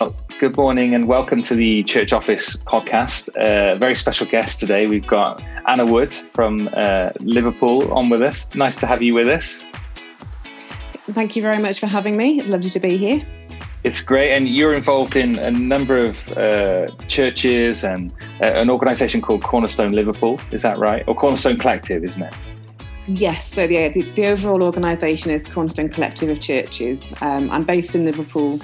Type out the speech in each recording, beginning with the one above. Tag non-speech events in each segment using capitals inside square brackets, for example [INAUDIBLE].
Well, good morning and welcome to the Church Office podcast. Uh, very special guest today. We've got Anna Wood from uh, Liverpool on with us. Nice to have you with us. Thank you very much for having me. Lovely to be here. It's great, and you're involved in a number of uh, churches and uh, an organisation called Cornerstone Liverpool. Is that right? Or Cornerstone Collective, isn't it? Yes. So the the, the overall organisation is Cornerstone Collective of Churches. Um, I'm based in Liverpool,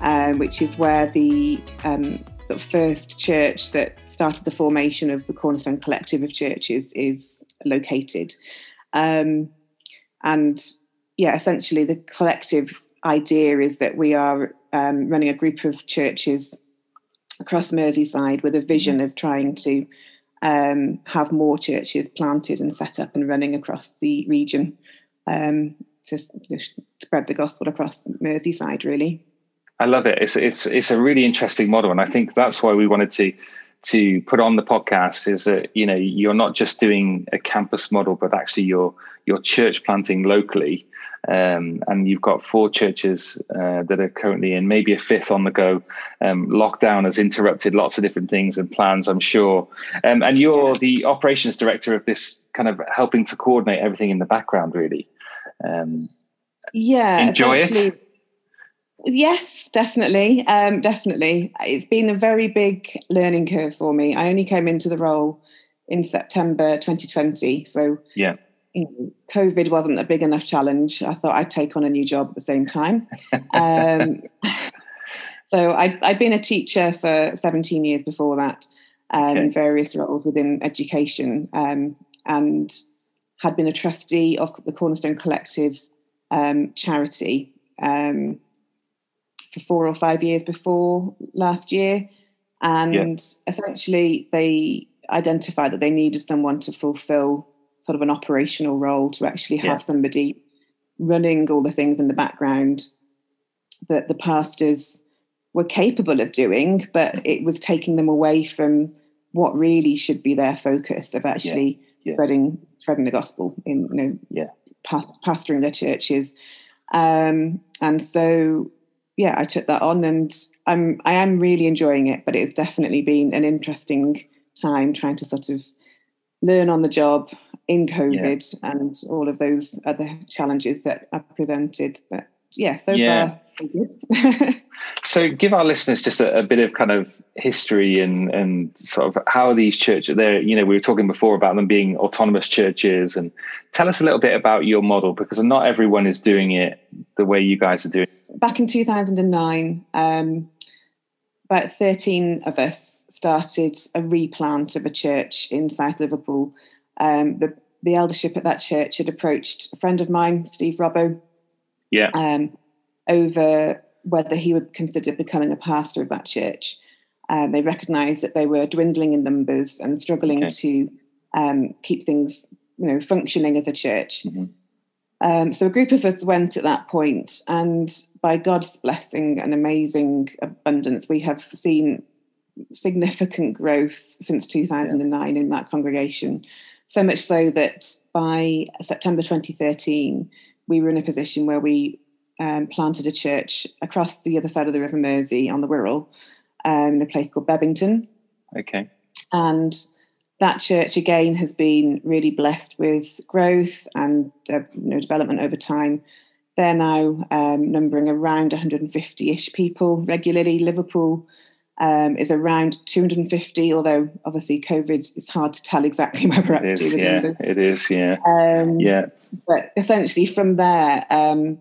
uh, which is where the um, first church that started the formation of the Cornerstone Collective of Churches is located. Um, and yeah, essentially the collective idea is that we are um, running a group of churches across Merseyside with a vision of trying to um, have more churches planted and set up and running across the region um, to spread the gospel across Merseyside. Really, I love it. It's it's it's a really interesting model, and I think that's why we wanted to to put on the podcast. Is that you know you're not just doing a campus model, but actually you're you're church planting locally um, and you've got four churches uh, that are currently in, maybe a fifth on the go. Um, lockdown has interrupted lots of different things and plans, I'm sure. Um, and you're the operations director of this, kind of helping to coordinate everything in the background, really. Um, yeah, enjoy it. Yes, definitely, um, definitely. It's been a very big learning curve for me. I only came into the role in September 2020, so yeah you know, COVID wasn't a big enough challenge. I thought I'd take on a new job at the same time. Um, [LAUGHS] so i had been a teacher for 17 years before that um, okay. in various roles within education um, and had been a trustee of the Cornerstone Collective um, charity um, for four or five years before last year. And yeah. essentially, they identified that they needed someone to fulfill sort of an operational role to actually have yeah. somebody running all the things in the background that the pastors were capable of doing, but it was taking them away from what really should be their focus of actually yeah. Spreading spreading the gospel in you know yeah past, pastoring their churches. Um, and so yeah, I took that on and I'm I am really enjoying it, but it's definitely been an interesting time trying to sort of learn on the job in COVID yeah. and all of those other challenges that are presented. But yeah, so yeah. far so good. [LAUGHS] so give our listeners just a, a, bit of kind of history and and sort of how these churches there you know we were talking before about them being autonomous churches and tell us a little bit about your model because not everyone is doing it the way you guys are doing back in 2009 um, about 13 of us started a replant of a church in South Liverpool. Um, the the eldership at that church had approached a friend of mine, Steve Robbo, yeah, um, over whether he would consider becoming a pastor of that church. Um, they recognised that they were dwindling in numbers and struggling okay. to um, keep things, you know, functioning as a church. Mm-hmm. Um, so a group of us went at that point, and by God's blessing and amazing abundance, we have seen significant growth since 2009 yeah. in that congregation. So much so that by September 2013, we were in a position where we um, planted a church across the other side of the River Mersey on the Wirral um, in a place called Bebington. Okay. And that church again has been really blessed with growth and uh, you know, development over time. They're now um, numbering around 150-ish people regularly. Liverpool um, is around 250, although obviously COVID is hard to tell exactly [LAUGHS] where we're at. to. Yeah, numbers. it is, yeah. Um, yeah. But essentially from there, um,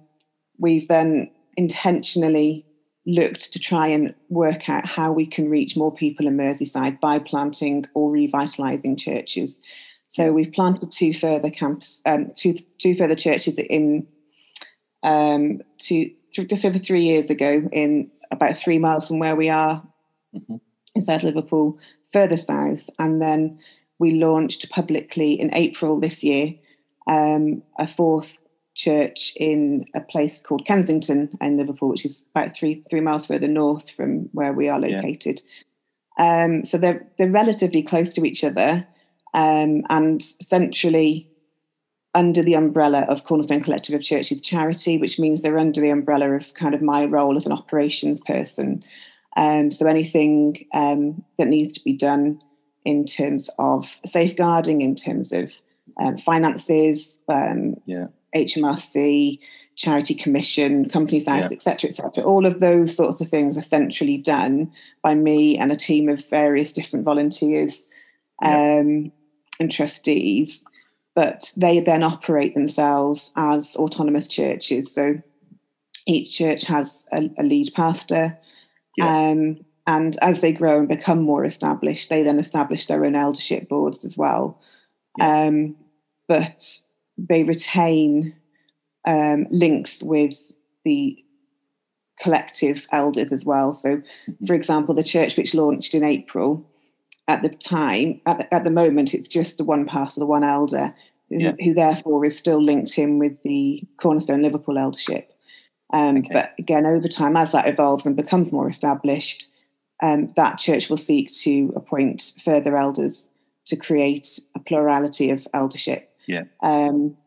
we've then intentionally looked to try and work out how we can reach more people in Merseyside by planting or revitalising churches. So we've planted two further camps, um, two, two further churches in um, two, just over three years ago in about three miles from where we are mm-hmm. inside Liverpool, further south. And then we launched publicly in April this year um, a fourth church in a place called Kensington in Liverpool, which is about three three miles further north from where we are located. Yeah. Um, so they're they're relatively close to each other, um, and centrally under the umbrella of Cornerstone Collective of Churches charity, which means they're under the umbrella of kind of my role as an operations person. Um, so anything um, that needs to be done in terms of safeguarding, in terms of um, finances, um, yeah. HMRC, charity commission, companies house, yeah. etc., etc. All of those sorts of things are centrally done by me and a team of various different volunteers yeah. um, and trustees. But they then operate themselves as autonomous churches. So each church has a, a lead pastor. Yeah. Um, and as they grow and become more established, they then establish their own eldership boards as well. Um, but they retain um, links with the collective elders as well. So, mm-hmm. for example, the church which launched in April, at the time, at the, at the moment, it's just the one pastor, the one elder, yeah. who, who, therefore is still linked in with the Cornerstone Liverpool eldership. Um, okay. But again, over time, as that evolves and becomes more established, um, that church will seek to appoint further elders to create a plurality of eldership. Yeah. Um,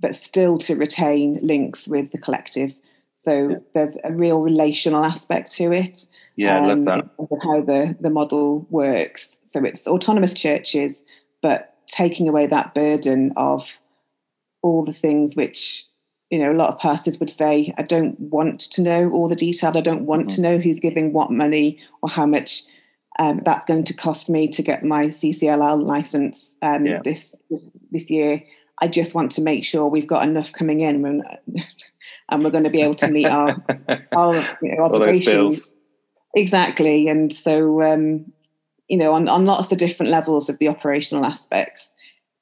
but still to retain links with the collective. So yeah. there's a real relational aspect to it. Yeah, um, I love um, that. Of how the, the model works. So it's autonomous churches, but taking away that burden of all the things which, you know, a lot of pastors would say, I don't want to know all the detail. I don't want mm-hmm. to know who's giving what money or how much um, that's going to cost me to get my CCLI license um, yeah. this, this, this year. I just want to make sure we've got enough coming in and, [LAUGHS] and we're going to be able to meet our, [LAUGHS] our you know, obligations. Exactly. And so, um, you know, on, on lots of different levels of the operational aspects,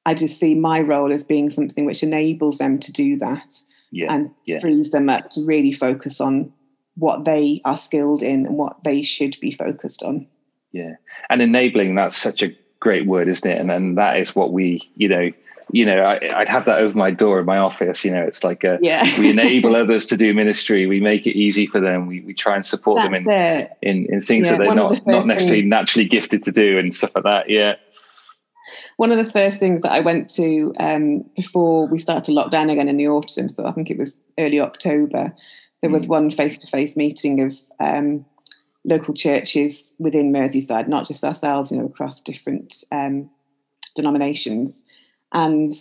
I just see my role as being something which enables them to do that yeah, and yeah. frees them up to really focus on what they are skilled in and what they should be focused on. Yeah. And enabling, that's such a great word, isn't it? And, and that is what we, you know, you know, I, would have that over my door in my office. You know, it's like a, yeah. [LAUGHS] we enable others to do ministry. We make it easy for them. We, we try and support That's them in, in, in things yeah, that they're not, the not necessarily things. naturally gifted to do and stuff like that. Yeah. One of the first things that I went to um, before we started to lock down again in the autumn, so I think it was early October, there was mm. one face-to-face meeting of um, local churches within Merseyside, not just ourselves, you know, across different um, denominations and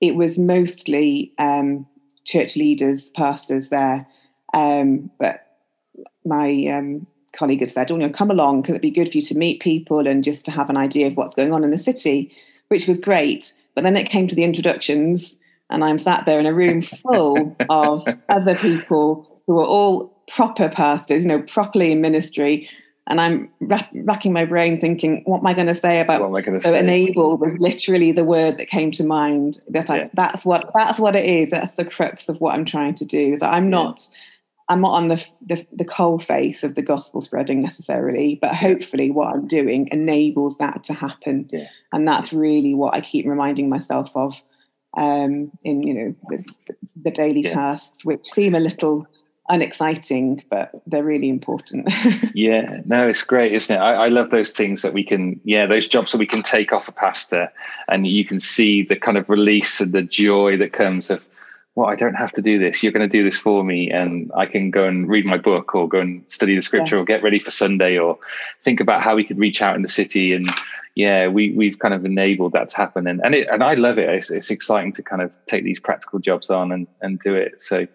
it was mostly um, church leaders, pastors there. Um, but my um, colleague had said, "Oh, you know, come along because it'd be good for you to meet people and just to have an idea of what's going on in the city," which was great. But then it came to the introductions, and I'm sat there in a room full [LAUGHS] of other people who were all proper pastors, you know, properly in ministry, and I'm racking my brain thinking, what am I going to say about what am I going to so say? enable was literally the word that came to mind. Like, yeah. That's what that's what it is. That's the crux of what I'm trying to do. Is that I'm not. I'm not on the, the the coal face of the gospel spreading necessarily, but hopefully what I'm doing enables that to happen. Yeah. And that's really what I keep reminding myself of um, in you know the, the daily tasks, which seem a little unexciting, but they're really important. [LAUGHS] yeah, no, it's great, isn't it? I, I, love those things that we can, yeah, those jobs that we can take off a pastor and you can see the kind of release and the joy that comes of, well, I don't have to do this. You're going to do this for me. And I can go and read my book or go and study the scripture yeah. or get ready for Sunday or think about how we could reach out in the city. And yeah, we, we've kind of enabled that to happen. And, and, it, and I love it. It's, it's exciting to kind of take these practical jobs on and, and do it. So,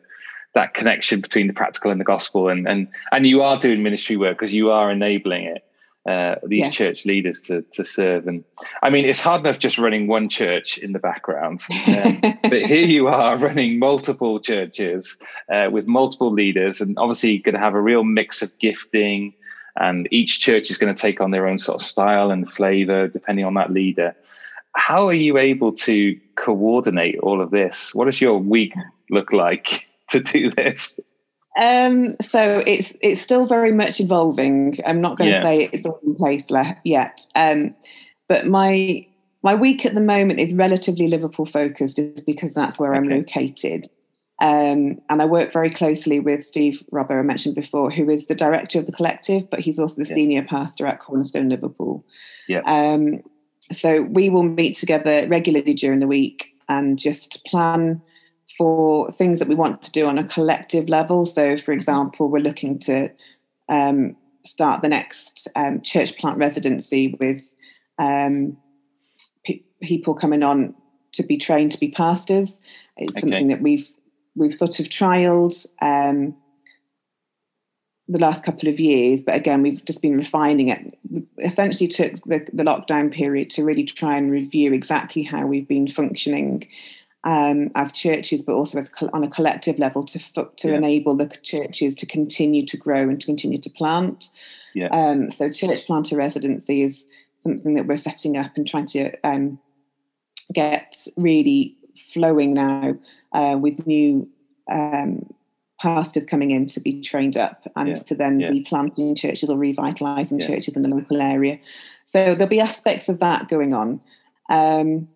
that connection between the practical and the gospel. And and and you are doing ministry work because you are enabling it uh, these yeah. church leaders to to serve. And i mean it's hard enough just running one church in the background um, [LAUGHS] but here you are running multiple churches uh, with multiple leaders. And obviously going to have a real mix of gifting and each church is going to take on their own sort of style and flavor depending on that leader. How are you able to coordinate all of this? What does your week look like to do this? Um, so it's it's still very much evolving. I'm not going to yeah. say it's all in place yet. Um, but my my week at the moment is relatively Liverpool focused, just because that's where okay. I'm located. Um, and I work very closely with Steve Robbo, I mentioned before, who is the director of the collective, but he's also the yeah. senior pastor at Cornerstone Liverpool. Yeah. Um, so we will meet together regularly during the week and just plan for things that we want to do on a collective level. So, for example, we're looking to um, start the next um, church plant residency with um, pe- people coming on to be trained to be pastors. It's okay. something that we've we've sort of trialed um, the last couple of years, but again, we've just been refining it. We essentially, took the, the lockdown period to really try and review exactly how we've been functioning um, as churches, but also as on a collective level to to yeah. enable the churches to continue to grow and to continue to plant. Yeah. Um, so, church planter residency is something that we're setting up and trying to um, get really flowing now uh, with new um, pastors coming in to be trained up and yeah. to then yeah. be planting churches or revitalising churches in the local area. So there'll be aspects of that going on. Um,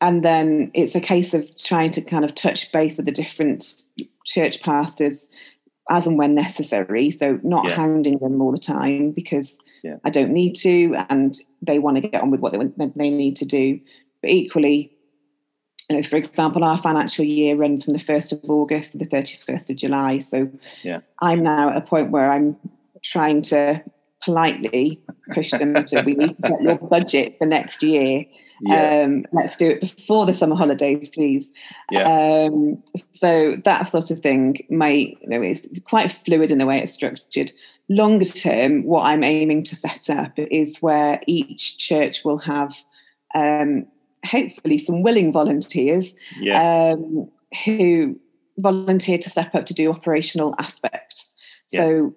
and then it's a case of trying to kind of touch base with the different church pastors as and when necessary. So not yeah. hounding them all the time because yeah. I don't need to, and they want to get on with what they, they need to do. But equally, you know, for example, our financial year runs from the 1st of August to the 31st of July. So yeah. I'm now at a point where I'm trying to politely push them to we need to set your [LAUGHS] budget for next year. Yeah. Um, let's do it before the summer holidays, please. Yeah. Um, so that sort of thing might, you know, it's quite fluid in the way it's structured. Longer term, what I'm aiming to set up is where each church will have um, hopefully some willing volunteers yeah. um, who volunteer to step up to do operational aspects. So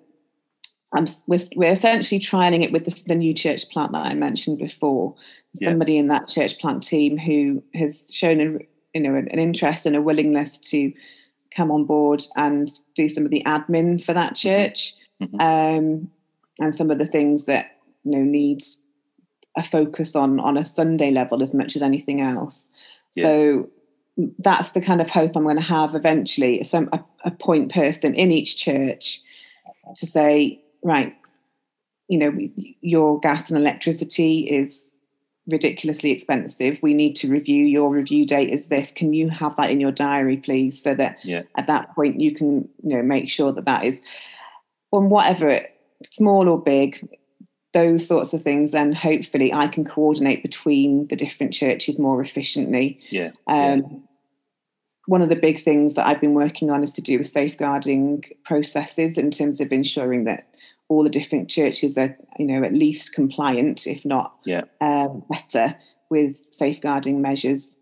um, we're, we're essentially trialing it with the, the, new church plant that I mentioned before. Somebody yeah. in that church plant team who has shown a, you know an, an interest and a willingness to come on board and do some of the admin for that mm-hmm. church mm-hmm. um, and some of the things that you know needs a focus on on a Sunday level as much as anything else. Yeah. So that's the kind of hope I'm going to have eventually. Some a, a point person in each church to say, right, you know, your gas and electricity is ridiculously expensive. We need to review your review date is this. Can you have that in your diary, please? So that yeah. at that point you can, you know, make sure that that is on whatever small or big, those sorts of things. And hopefully I can coordinate between the different churches more efficiently. Yeah. Um, yeah. One of the big things that I've been working on is to do with safeguarding processes in terms of ensuring that all the different churches are, you know, at least compliant, if not yeah. um, better, with safeguarding measures.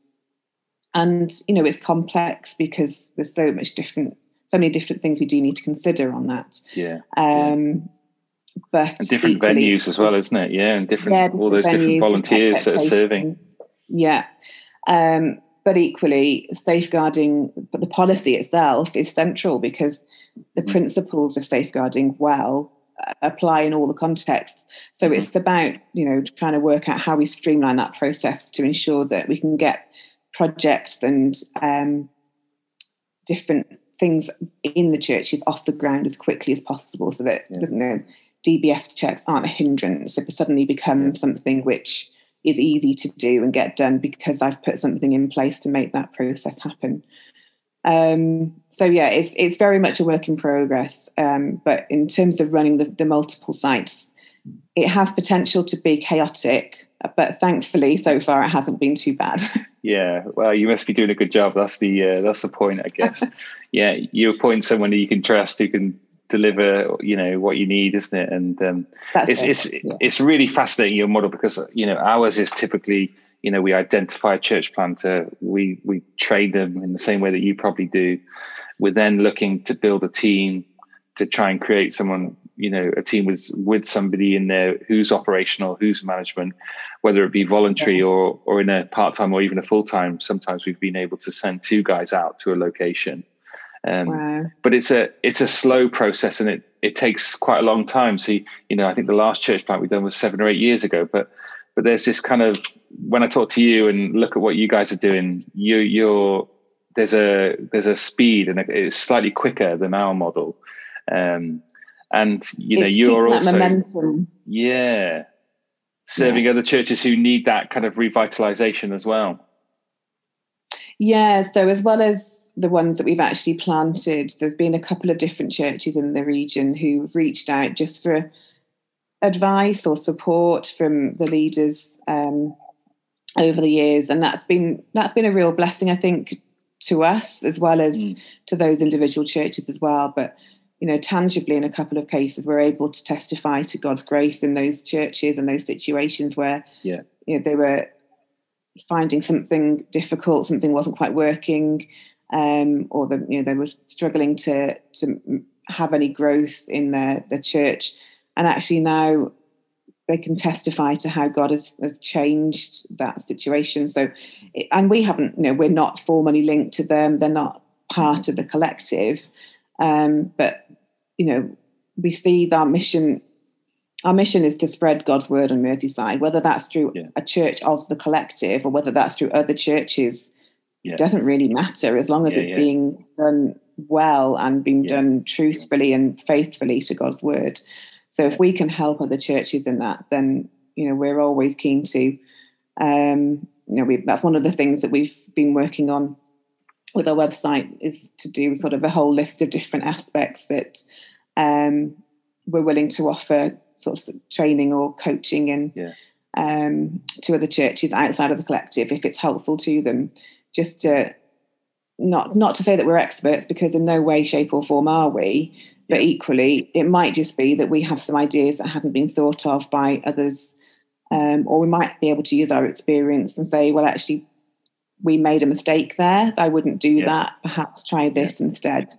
And you know, it's complex because there's so much different, so many different things we do need to consider on that. Yeah. Um, but and different equally, venues as well, isn't it? Yeah, and different, yeah, different all those venues, different volunteers that are serving. Yeah. Um, but equally, safeguarding, but the policy itself is central because the mm. principles of safeguarding well apply in all the contexts. So mm-hmm. it's about you know trying to work out how we streamline that process to ensure that we can get projects and um, different things in the churches off the ground as quickly as possible, so that yeah. you know DBS checks aren't a hindrance. It suddenly become yeah. something which is easy to do and get done because I've put something in place to make that process happen. Um, so yeah, it's it's very much a work in progress. Um, but in terms of running the, the multiple sites, it has potential to be chaotic. But thankfully, so far, it hasn't been too bad. [LAUGHS] Yeah, well, you must be doing a good job. That's the uh, that's the point, I guess. [LAUGHS] yeah, you appoint someone that you can trust who can deliver, you know, what you need, isn't it? And um, it's it. it's yeah. it's really fascinating your model because you know ours is typically you know we identify a church planter we we train them in the same way that you probably do. We're then looking to build a team to try and create someone you know a team with with somebody in there who's operational who's management whether it be voluntary or or in a part-time or even a full-time. Sometimes we've been able to send two guys out to a location. Um, wow. but it's a it's a slow process and it it takes quite a long time. So you know i think the last church plant we done was seven or eight years ago but but there's this kind of when I talk to you and look at what you guys are doing, you you're there's a there's a speed and it's slightly quicker than our model, um, and you know it's you're also momentum. yeah serving yeah. other churches who need that kind of revitalization as well. Yeah, so as well as the ones that we've actually planted, there's been a couple of different churches in the region who've reached out just for advice or support from the leaders um, over the years, and that's been that's been a real blessing, I think, to us as well as mm. to those individual churches as well. But you know, tangibly in a couple of cases, we're able to testify to God's grace in those churches and those situations where yeah. you know, they were finding something difficult, something wasn't quite working, um, or the, you know they were struggling to to have any growth in their their church, and actually now they can testify to how God has, has changed that situation. So, and we haven't, you know, we're not formally linked to them; they're not part of the collective, um, but you know, we see that mission our mission is to spread God's word on Merseyside, whether that's through yeah. a church of the collective or whether that's through other churches. Yeah. It doesn't really matter as long as yeah, it's being done well and being done truthfully and faithfully to God's word. So if we can help other churches in that, then you know we're always keen to. Um, you know, we, that's one of the things that we've been working on with our website is to do sort of a whole list of different aspects that um, we're willing to offer sort of training or coaching and yeah. um, to other churches outside of the collective if it's helpful to them. Just to not not to say that we're experts because in no way, shape, or form are we. But equally, it might just be that we have some ideas that haven't been thought of by others, um, or we might be able to use our experience and say, well, actually, we made a mistake there. I wouldn't do yeah. that. Perhaps try this yeah. instead.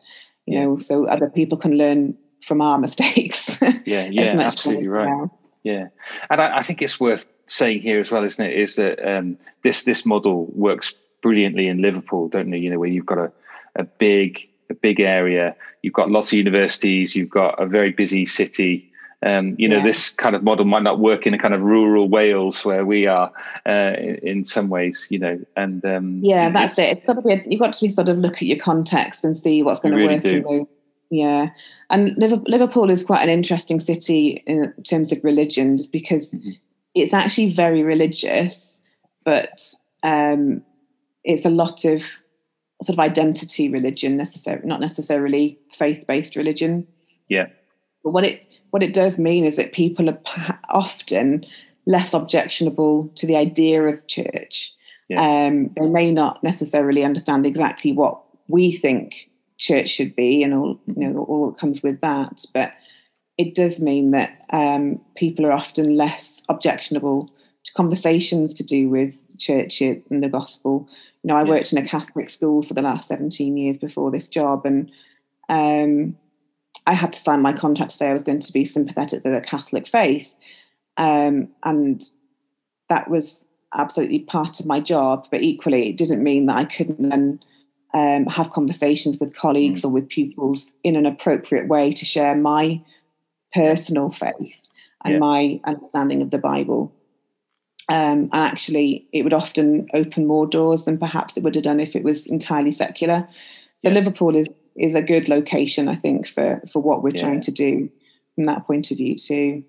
You know, so other people can learn from our [LAUGHS] mistakes. yeah, [LAUGHS] yeah, absolutely right. Now. Yeah, and I, I, think it's worth saying here as well, isn't it? Is that um, this this model works brilliantly in Liverpool, don't you? You know, where you've got a, a big a big area, you've got lots of universities, you've got a very busy city. Um, you know, yeah. this kind of model might not work in a kind of rural Wales where we are uh, in, some ways, you know. And um, yeah, that's it. It's got to be. A, you've got to be sort of look at your context and see what's going to really work do. in those yeah, and Liverpool is quite an interesting city in terms of religion, because mm-hmm. it's actually very religious, but um, it's a lot of sort of identity religion, necessarily not necessarily faith-based religion. Yeah, but what it what it does mean is that people are often less objectionable to the idea of church. Yeah. Um, they may not necessarily understand exactly what we think church should be and all you know all that comes with that but it does mean that um, people are often less objectionable to conversations to do with church and the gospel you know i worked in a catholic school for the last 17 years before this job and um, i had to sign my contract to say i was going to be sympathetic to the catholic faith um, and that was absolutely part of my job but equally it didn't mean that i couldn't then um, have conversations with colleagues mm. or with pupils in an appropriate way to share my personal faith and yeah. my understanding of the Bible. Um, and actually, it would often open more doors than perhaps it would have done if it was entirely secular. So yeah. Liverpool is is a good location, I think, for for what we're yeah. trying to do from that point of view too.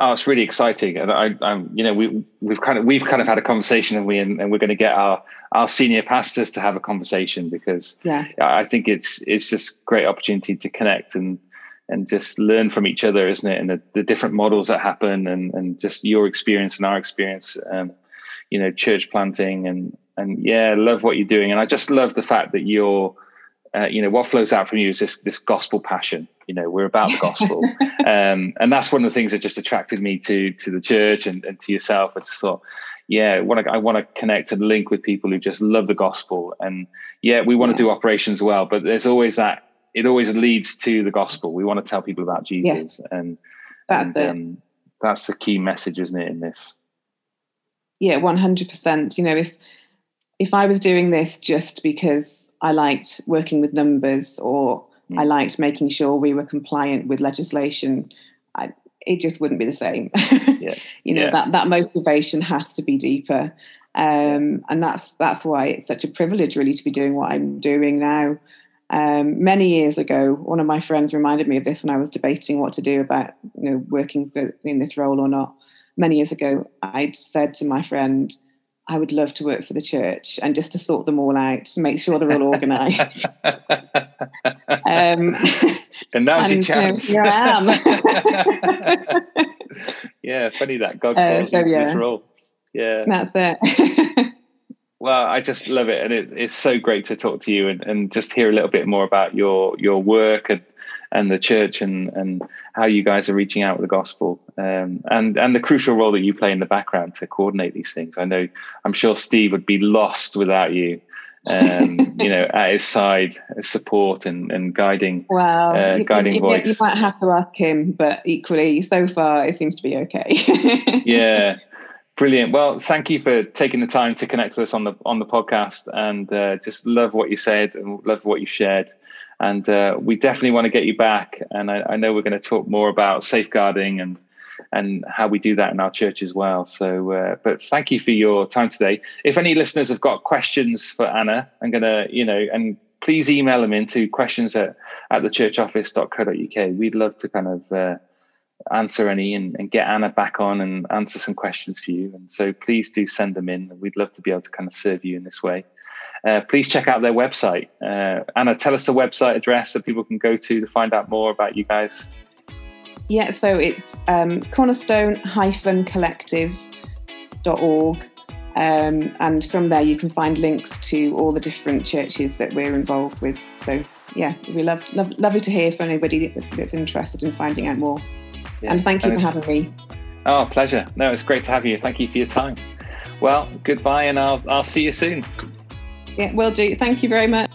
Oh, it's really exciting, and I, I'm, you know, we we've kind of we've kind of had a conversation, and we and, and we're going to get our our senior pastors to have a conversation because yeah, I think it's it's just great opportunity to connect and and just learn from each other, isn't it? And the, the different models that happen, and and just your experience and our experience, um, you know, church planting, and and yeah, love what you're doing, and I just love the fact that you're uh, you know what flows out from you is this this gospel passion. You know we're about the gospel. [LAUGHS] Um, and that's one of the things that just attracted me to to the church and, and to yourself. I just thought yeah I want to I want to connect and link with people who just love the gospel. And yeah we want to do operations well but there's always that it always leads to the gospel we want to tell people about jesus yes. and that's and, um, that's the key message isn't it in this yeah 100% you know if if i was doing this just because I liked working with numbers or mm. I liked making sure we were compliant with legislation, I, it just wouldn't be the same. [LAUGHS] Yeah. you know, yeah. that, that motivation has to be deeper. Um, and that's that's why it's such a privilege really to be doing what I'm doing now. Um, many years ago, one of my friends reminded me of this when I was debating what to do about you know working for, in this role or not. Many years ago, I'd said to my friend, I would love to work for the church and just to sort them all out, make sure they're all organised. [LAUGHS] um, and now's and, your chance. here I am. [LAUGHS] yeah, funny that God uh, calls uh, so, yeah. this role. Yeah, that's it. [LAUGHS] well, I just love it, and it's it's so great to talk to you and, and just hear a little bit more about your your work and and the church and and how you guys are reaching out with the gospel um, and and the crucial role that you play in the background to coordinate these things. I know I'm sure Steve would be lost without you. um, [LAUGHS] you know, at his side, support and, and guiding, well, uh, guiding you, voice. You might have to ask him, but equally, so far, it seems to be okay. [LAUGHS] yeah, brilliant. Well, thank you for taking the time to connect with us on the on the podcast, and uh, just love what you said and love what you shared and uh, we definitely want to get you back. And I, I know we're going to talk more about safeguarding and and how we do that in our church as well. So, uh, but thank you for your time today. If any listeners have got questions for Anna, I'm going to, you know, and please email them into questions at, at thechurchoffice.co.uk. We'd love to kind of uh, answer any and, and, get Anna back on and answer some questions for you. And so please do send them in. We'd love to be able to kind of serve you in this way uh, please check out their website. Uh, Anna, tell us the website address that people can go to to find out more about you guys. Yeah, so it's um, cornerstone-collective.org. Um, and from there, you can find links to all the different churches that we're involved with. So, yeah, we love, love lovely to hear from anybody that's interested in finding out more. Yeah, and thank you and for having me. Oh, pleasure. No, it's great to have you. Thank you for your time. Well, goodbye, and I'll, I'll see you soon. Yeah, will do. Thank you very much.